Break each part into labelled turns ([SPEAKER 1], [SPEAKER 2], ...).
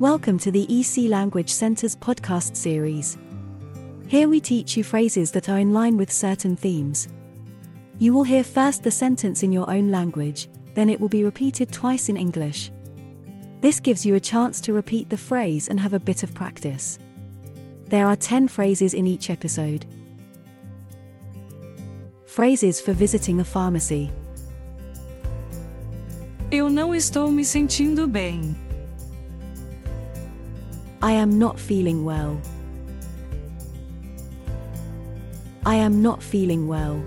[SPEAKER 1] Welcome to the EC Language Center's podcast series. Here we teach you phrases that are in line with certain themes. You will hear first the sentence in your own language, then it will be repeated twice in English. This gives you a chance to repeat the phrase and have a bit of practice. There are 10 phrases in each episode. Phrases for visiting a pharmacy.
[SPEAKER 2] Eu não estou me sentindo bem.
[SPEAKER 1] I am not feeling well. I am not feeling well.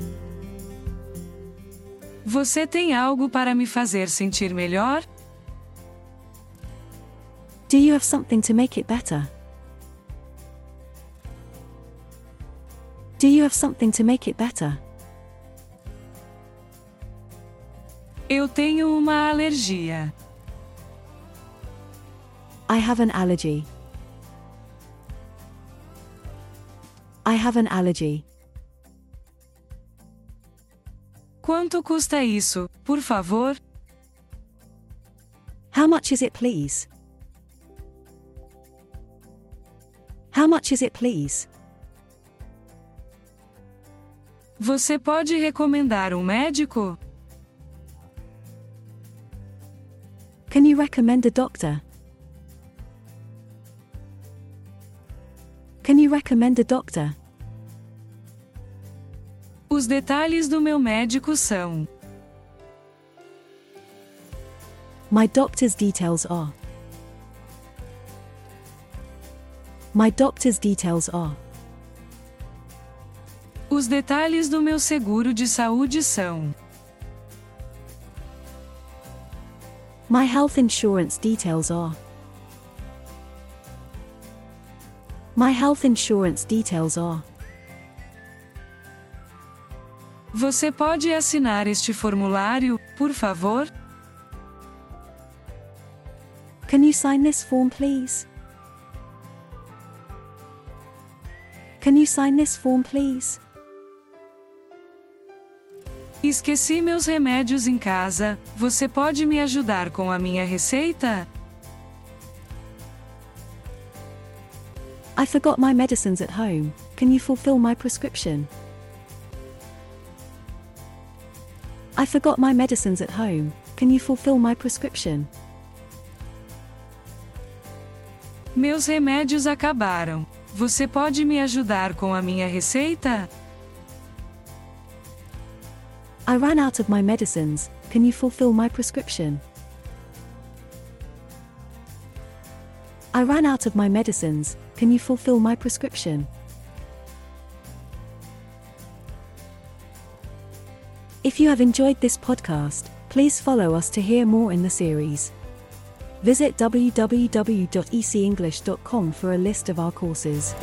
[SPEAKER 2] Você tem algo para me fazer sentir melhor?
[SPEAKER 1] Do you have something to make it better? Do you have something to make it better?
[SPEAKER 2] Eu tenho uma alergia.
[SPEAKER 1] I have an allergy. Have an allergy.
[SPEAKER 2] Quanto custa isso, por favor?
[SPEAKER 1] How much is it, please? How much is it, please?
[SPEAKER 2] Você pode recomendar um médico?
[SPEAKER 1] Can you recommend a doctor? Can you recommend a doctor?
[SPEAKER 2] Os detalhes do meu médico são:
[SPEAKER 1] My doctor's details are. My doctor's details are.
[SPEAKER 2] Os detalhes do meu seguro de saúde são:
[SPEAKER 1] My health insurance details are. My health insurance details are.
[SPEAKER 2] Você pode assinar este formulário, por favor?
[SPEAKER 1] Can you sign this form, please? Can you sign this form, please?
[SPEAKER 2] Esqueci meus remédios em casa, você pode me ajudar com a minha receita?
[SPEAKER 1] I forgot my medicines at home. Can you fulfill my prescription? I forgot my medicines at home. Can you fulfill my prescription?
[SPEAKER 2] Meus remédios acabaram. Você pode me ajudar com a minha receita?
[SPEAKER 1] I ran out of my medicines. Can you fulfill my prescription? I ran out of my medicines. Can you fulfill my prescription? If you have enjoyed this podcast, please follow us to hear more in the series. Visit www.ecenglish.com for a list of our courses.